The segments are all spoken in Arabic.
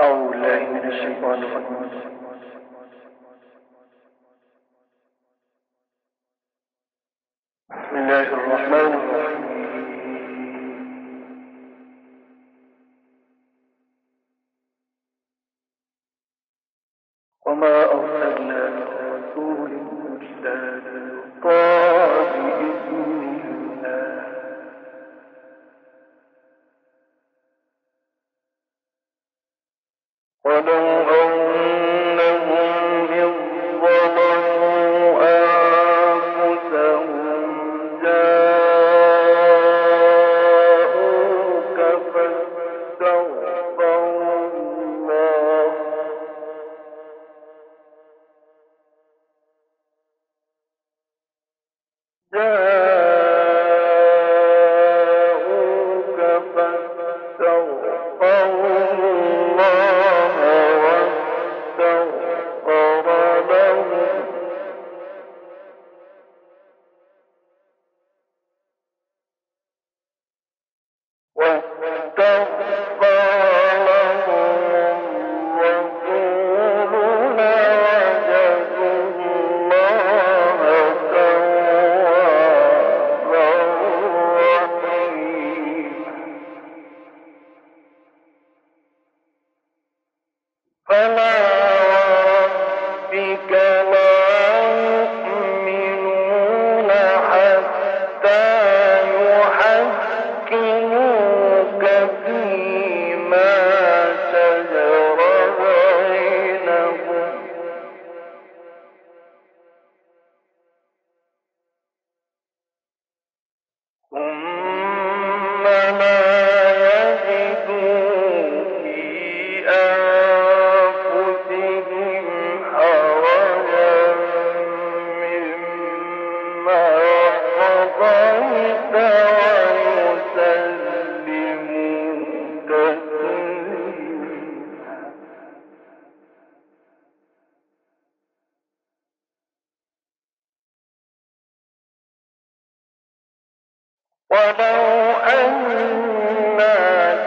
أعوذ بالله من الشيطان بسم الله الرحمن الرحيم. قل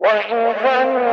وإذا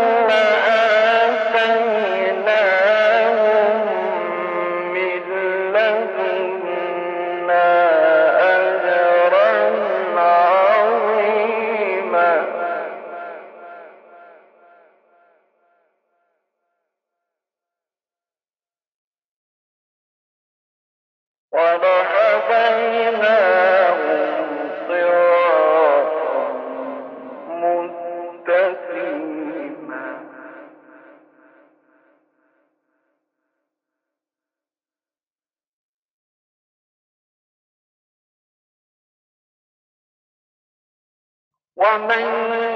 ومن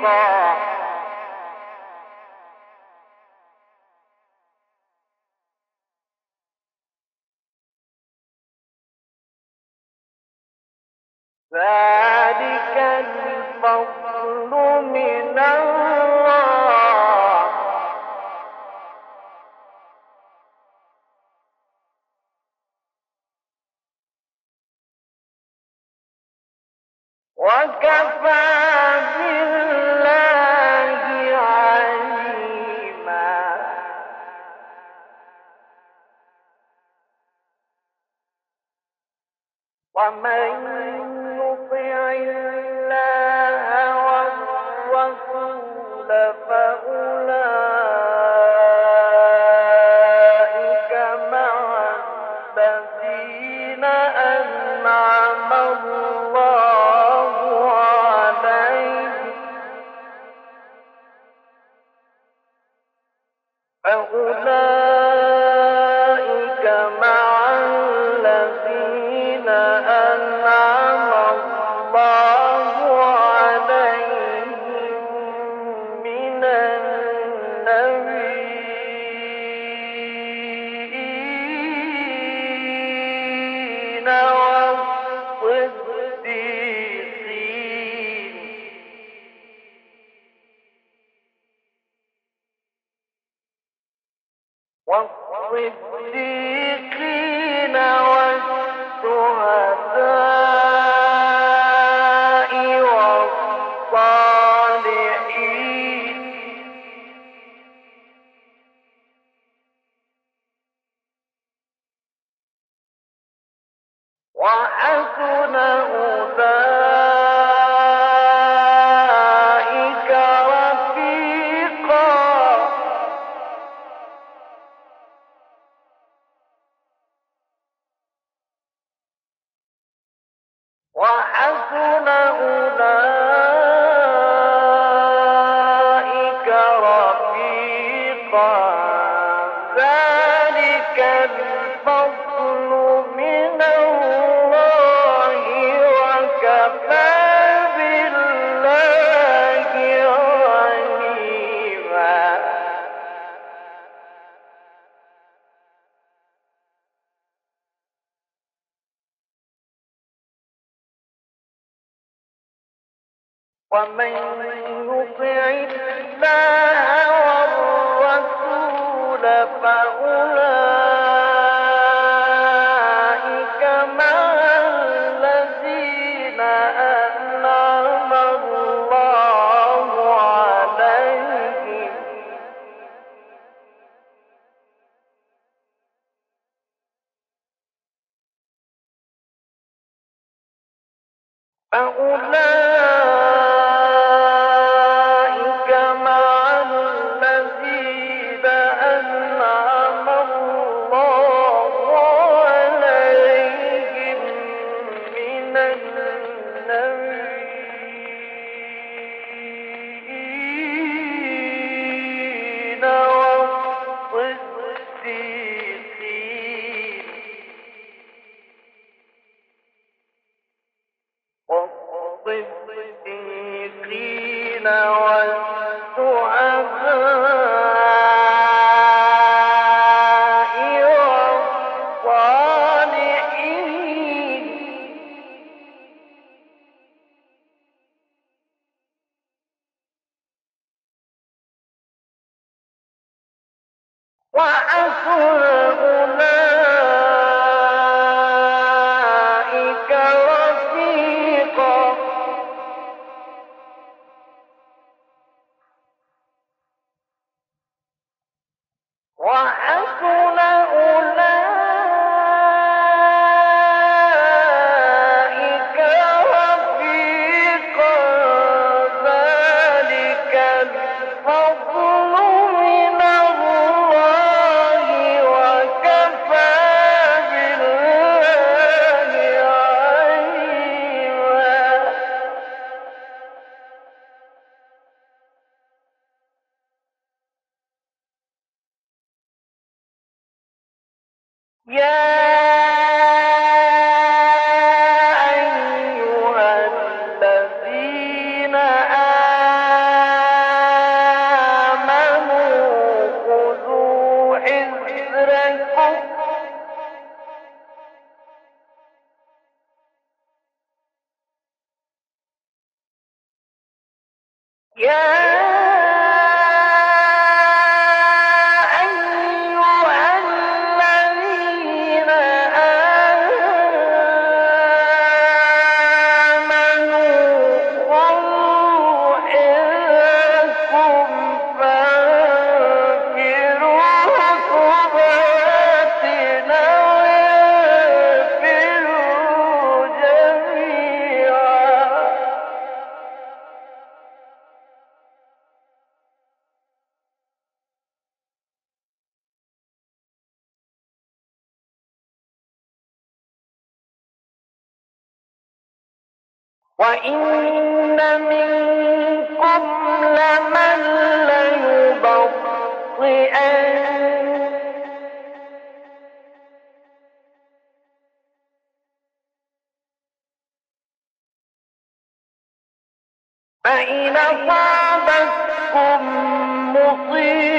رفيقا ذلك الفضل. ومن والصديقين ومن يطع الله وحسن وإن منكم لمن ليبطئن فإن صابتكم مصيبة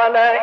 ولا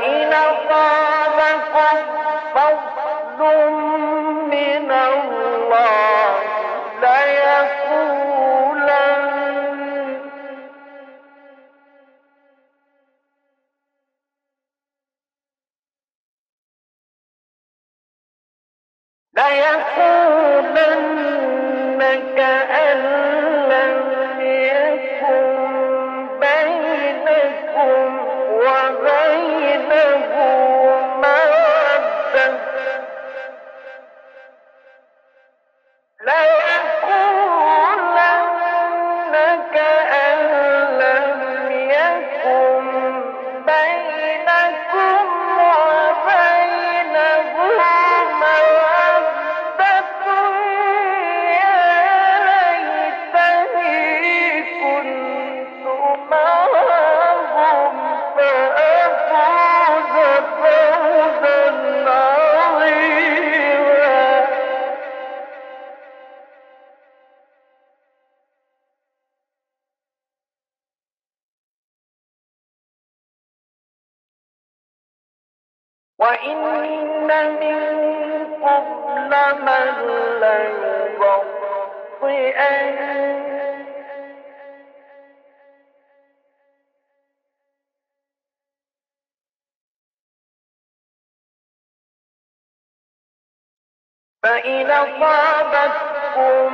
وإن منكم لمن ليبطئن فإن أصابتكم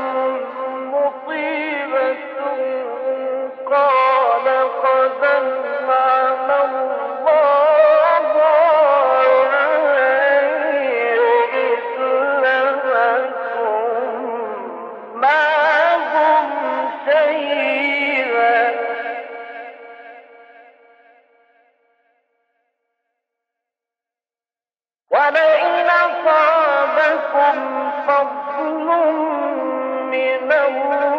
إنه